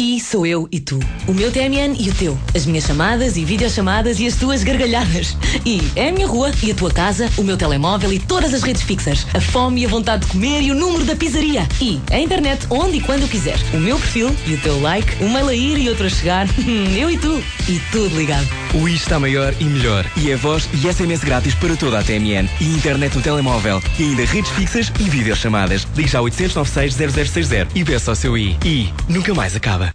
I sou eu e tu. O meu TMN e o teu. As minhas chamadas e videochamadas e as tuas gargalhadas. I é a minha rua e a tua casa, o meu telemóvel e todas as redes fixas. A fome e a vontade de comer e o número da pizzaria. I a internet onde e quando quiser. O meu perfil e o teu like. Um mail a ir e outro a chegar. eu e tu. E tudo ligado. O I está maior e melhor. E é voz e SMS grátis para toda a TMN. E internet no telemóvel. E ainda redes fixas e videochamadas. Ligue já 896 0060 e peça ao seu I. I nunca mais acaba.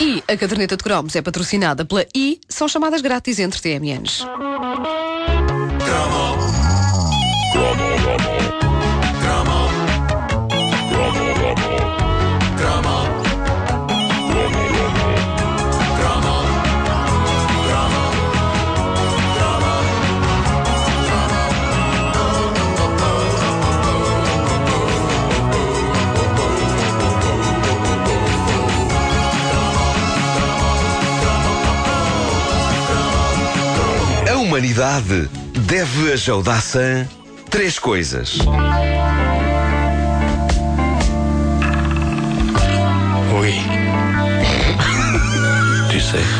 E a caderneta de cromos é patrocinada pela I, são chamadas grátis entre TMNs. humanidade deve a Jaudaçã três coisas. Oi. Disse.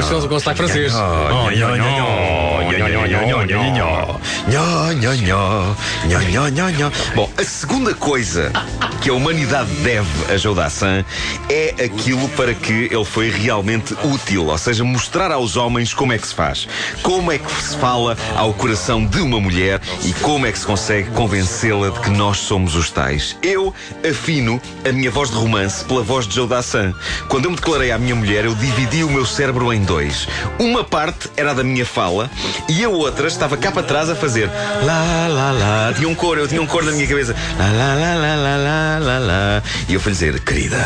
Os Gonçalves francês. Bom, a segunda coisa que a humanidade deve a Jodaçan é aquilo para que ele foi realmente útil, ou seja, mostrar aos homens como é que se faz, como é que se fala ao coração de uma mulher e como é que se consegue convencê-la de que nós somos os tais. Eu afino a minha voz de romance pela voz de Jodaçan. Quando eu me declarei à minha mulher, eu dividi o meu cérebro em dois. Uma parte era da minha fala e a outra estava cá para trás a fazer lá, lá, lá. Tinha um cor, eu tinha um cor na minha cabeça. Lá, lá, lá, lá, lá, lá, lá. E eu fui dizer, querida.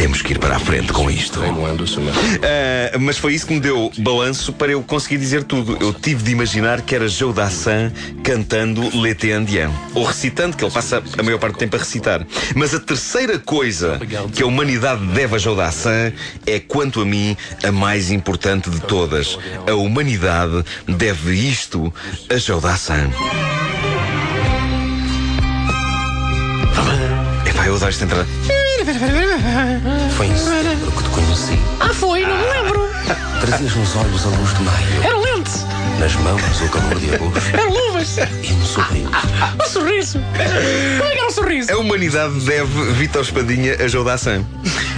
Temos que ir para a frente com isto. Ah, mas foi isso que me deu balanço para eu conseguir dizer tudo. Eu tive de imaginar que era Joe Dassin cantando L'été indien. Ou recitando, que ele passa a maior parte do tempo a recitar. Mas a terceira coisa que a humanidade deve a Joe Dassin é, quanto a mim, a mais importante de todas. A humanidade deve isto a Joe Dassin. Epá, eu adoro esta entrada. Foi em setembro que te conheci. Ah, foi? Não me lembro. Trazias nos olhos a luz de maio, Era. Nas mãos o calor de agosto Eram luvas. e um sorriso. Um sorriso. Como é que era um sorriso? A humanidade deve Vítor Espadinha a Joe Dassin.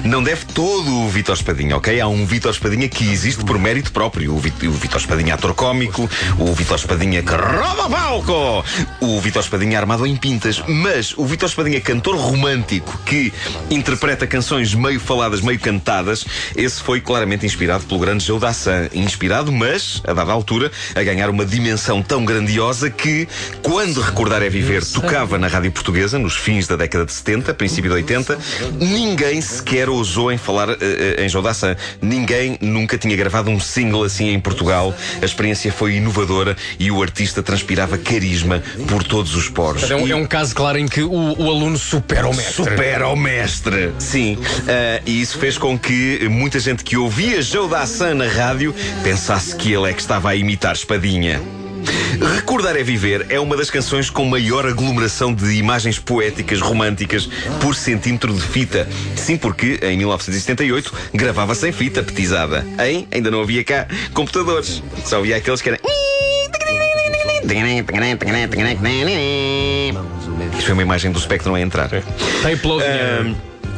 Não deve todo o Vítor Espadinha, ok? Há um Vítor Espadinha que existe por mérito próprio. O, Vit- o Vítor Espadinha ator cómico, o Vítor Espadinha que rouba palco, o Vítor Espadinha armado em pintas. Mas o Vítor Espadinha cantor romântico que interpreta canções meio faladas, meio cantadas, esse foi claramente inspirado pelo grande Joe Dassin. Inspirado, mas, a dada altura, a ganhar uma dimensão tão grandiosa que, quando Recordar é Viver tocava na rádio portuguesa, nos fins da década de 70, princípio de 80, ninguém sequer ousou em falar eh, em Joe Dassin. Ninguém nunca tinha gravado um single assim em Portugal. A experiência foi inovadora e o artista transpirava carisma por todos os poros. É um, é um caso claro em que o, o aluno supera o mestre. Supera o mestre. Sim. Ah, e isso fez com que muita gente que ouvia Joe Dassin na rádio pensasse que ele é que estava a imitar Espadinha. Recordar é Viver é uma das canções com maior aglomeração de imagens poéticas românticas por centímetro de fita. Sim, porque em 1978 gravava-se em fita petizada. Hein? Ainda não havia cá computadores. Só havia aqueles que eram. Isto foi uma imagem do Spectrum a entrar. Tem upload.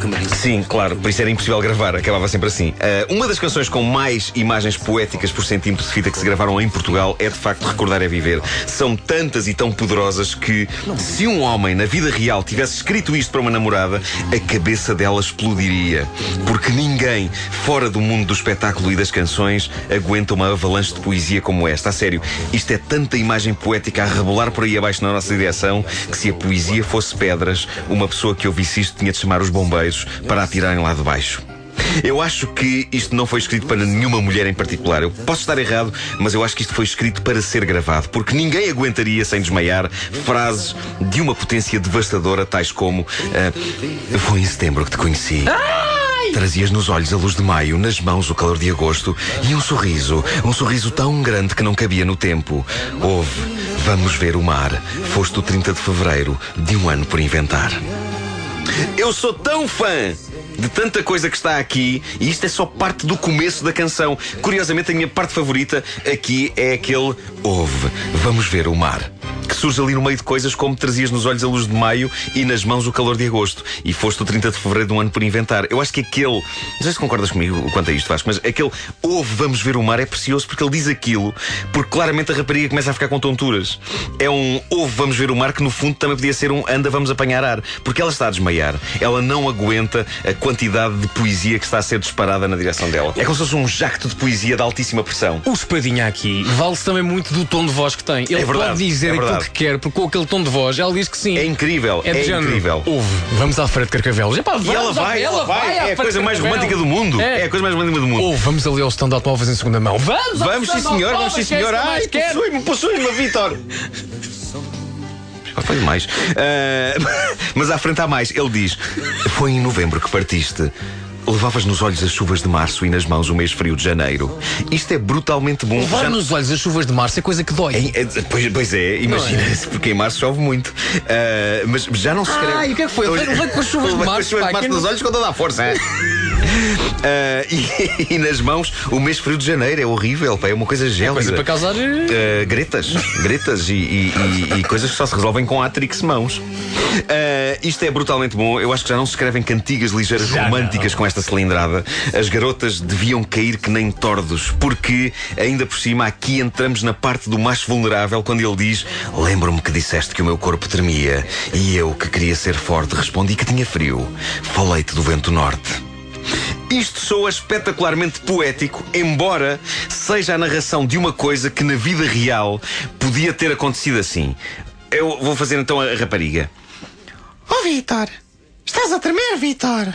Ahm, Sim, claro, por isso era impossível gravar, acabava sempre assim. Ah, uma das canções com mais imagens poéticas por centímetro de fita que se gravaram em Portugal é de facto Recordar é Viver. São tantas e tão poderosas que, se um homem na vida real tivesse escrito isto para uma namorada, a cabeça dela explodiria. Porque ninguém, fora do mundo do espetáculo e das canções, aguenta uma avalanche de poesia como esta. A sério, isto é tanta imagem poética a rebolar por aí abaixo na nossa direção que se a poesia fosse pedras, uma pessoa que ouvisse isto tinha de chamar os bombeiros para atirarem lá de baixo. Eu acho que isto não foi escrito para nenhuma mulher em particular. Eu posso estar errado, mas eu acho que isto foi escrito para ser gravado, porque ninguém aguentaria, sem desmaiar, frases de uma potência devastadora, tais como: ah, Foi em setembro que te conheci. Trazias nos olhos a luz de maio, nas mãos o calor de agosto e um sorriso, um sorriso tão grande que não cabia no tempo. Houve, vamos ver o mar. Foste o 30 de fevereiro de um ano por inventar. Eu sou tão fã de tanta coisa que está aqui e isto é só parte do começo da canção. Curiosamente, a minha parte favorita aqui é aquele Ouve, vamos ver o mar. Que surge ali no meio de coisas como trazias nos olhos a luz de maio e nas mãos o calor de agosto. E foste o 30 de fevereiro de um ano por inventar. Eu acho que aquele. Não sei se concordas comigo quanto a isto, Vasco, mas aquele ouve, vamos ver o mar é precioso porque ele diz aquilo, porque claramente a rapariga começa a ficar com tonturas. É um ouve, vamos ver o mar que no fundo também podia ser um anda, vamos apanhar ar. Porque ela está a desmaiar. Ela não aguenta a quantidade de poesia que está a ser disparada na direção dela. É como se fosse um jacto de poesia de altíssima pressão. O espadinha aqui vale-se também muito do tom de voz que tem. Ele É verdade, pode dizer é aquilo verdade. que quer, porque com aquele tom de voz ela diz que sim. É incrível, é, É género, incrível. Ouve, vamos à de Carcavelos. Epá, E ela vai, ela vai, à é a coisa mais romântica do mundo. É. a coisa mais romântica do mundo. Ou vamos ali ao stand de automóveis em segunda mão. Vamos! Vamos sim senhor, vamos sim é senhor. Ai, quero. possui-me, possui-me, Vitor. Foi demais. Ah, mas à frente há mais. Ele diz: Foi em novembro que partiste. Levavas nos olhos as chuvas de março e nas mãos o mês frio de janeiro. Isto é brutalmente bom. Levar Já- nos olhos as chuvas de março é coisa que dói. Em- é, pois, pois é, imagina, porque em março chove muito. Ah, mas já não se escreve. Ai, o que é que foi? Ele veio com as chuvas de Levei com março, as chuvas pá, de março nos não- olhos com toda a força. Ah, e, e nas mãos o mês frio de janeiro é horrível, pá, é uma coisa gélida. Coisa para causar. eh, Uh, gretas, gretas e, e- e- coisas que só se resolvem com Atrix mãos. Uh, isto é brutalmente bom. Eu acho que já não se escrevem cantigas ligeiras Já românticas com esta cilindrada. As garotas deviam cair que nem tordos, porque ainda por cima aqui entramos na parte do mais vulnerável quando ele diz: Lembro-me que disseste que o meu corpo tremia e eu que queria ser forte respondi que tinha frio. Falei-te do vento norte. Isto soa espetacularmente poético, embora seja a narração de uma coisa que na vida real podia ter acontecido assim. Eu vou fazer então a rapariga. Oh, Vitor! Estás a tremer, Vitor?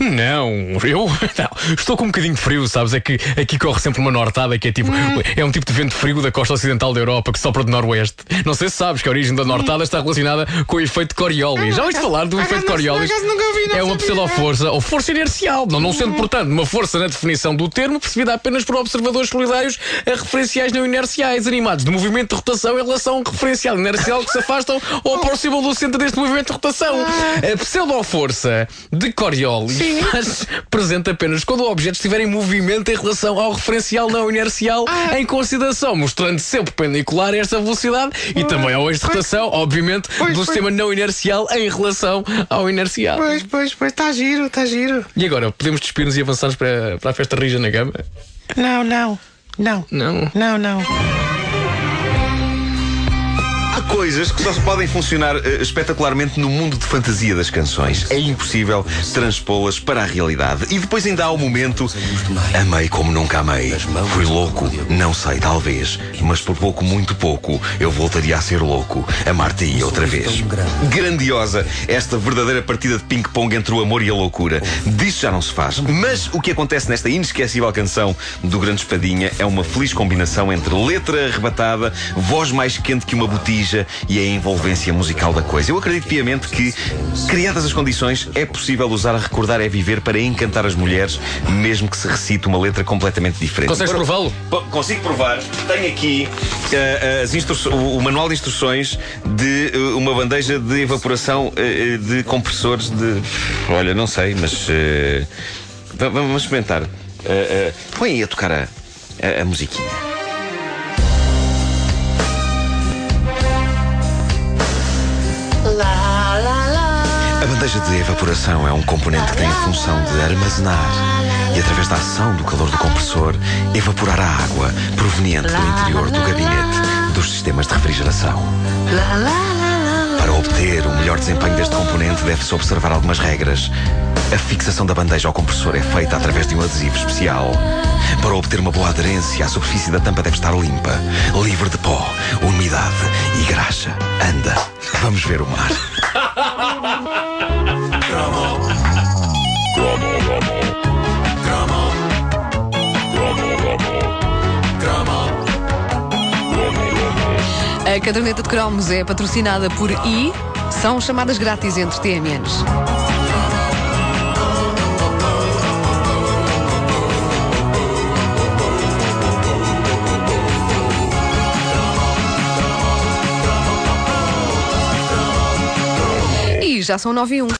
Não, eu não. Estou com um bocadinho de frio, sabes? É que aqui corre sempre uma nortada que é tipo. É um tipo de vento frio da costa ocidental da Europa que sopra de noroeste. Não sei se sabes que a origem da nortada está relacionada com o efeito Coriolis. Já ouviste falar do Ah, efeito não, Coriolis? acaso nunca não É uma pseudo-força ou força inercial, não, não sendo, portanto, uma força na definição do termo percebida apenas por observadores solidários a referenciais não inerciais, animados de movimento de rotação em relação a um referencial inercial que se afastam ou aproximam do centro deste movimento de rotação. A pseudo-força de Coriolis faz presente apenas quando o objeto estiver em movimento em relação ao referencial não inercial em consideração, mostrando sempre perpendicular a esta velocidade e também ao eixo de rotação, obviamente, Pois, do pois. sistema não inercial em relação ao inercial. Pois, pois, pois, está giro, está giro. E agora, podemos despir-nos e avançarmos para, para a festa rija na cama? Não, não, não. Não. Não, não. Coisas que só se podem funcionar eh, espetacularmente no mundo de fantasia das canções. É impossível transpô-las para a realidade. E depois ainda há o momento. Amei como nunca amei. Fui louco, não sei, talvez. Mas por pouco, muito pouco, eu voltaria a ser louco. Amar-te outra vez. Grandiosa esta verdadeira partida de ping-pong entre o amor e a loucura. Disso já não se faz. Mas o que acontece nesta inesquecível canção do Grande Espadinha é uma feliz combinação entre letra arrebatada, voz mais quente que uma botija e a envolvência musical da coisa. Eu acredito piamente que, criadas as condições, é possível usar a Recordar é Viver para encantar as mulheres, mesmo que se recite uma letra completamente diferente. Consegues prová-lo? Consigo provar. Tenho aqui eh, as instru- o, manual de instruções de eh, uma bandeja de evaporação eh, de compressores de. Olha, não sei, mas. va- vamos experimentar. Põe aí a tocar a, a, a musiquinha. Bandeja de evaporação é um componente que tem a função de armazenar e, através da ação do calor do compressor, evaporar a água proveniente do interior do gabinete dos sistemas de refrigeração. Para obter o melhor desempenho deste componente, deve-se observar algumas regras. A fixação da bandeja ao compressor é feita através de um adesivo especial. Para obter uma boa aderência, a superfície da tampa deve estar limpa, livre de pó, umidade e graxa. Anda, vamos ver o mar. A caderneta de cromos é patrocinada por I. São chamadas grátis entre TMNs. E já são 9 e 1.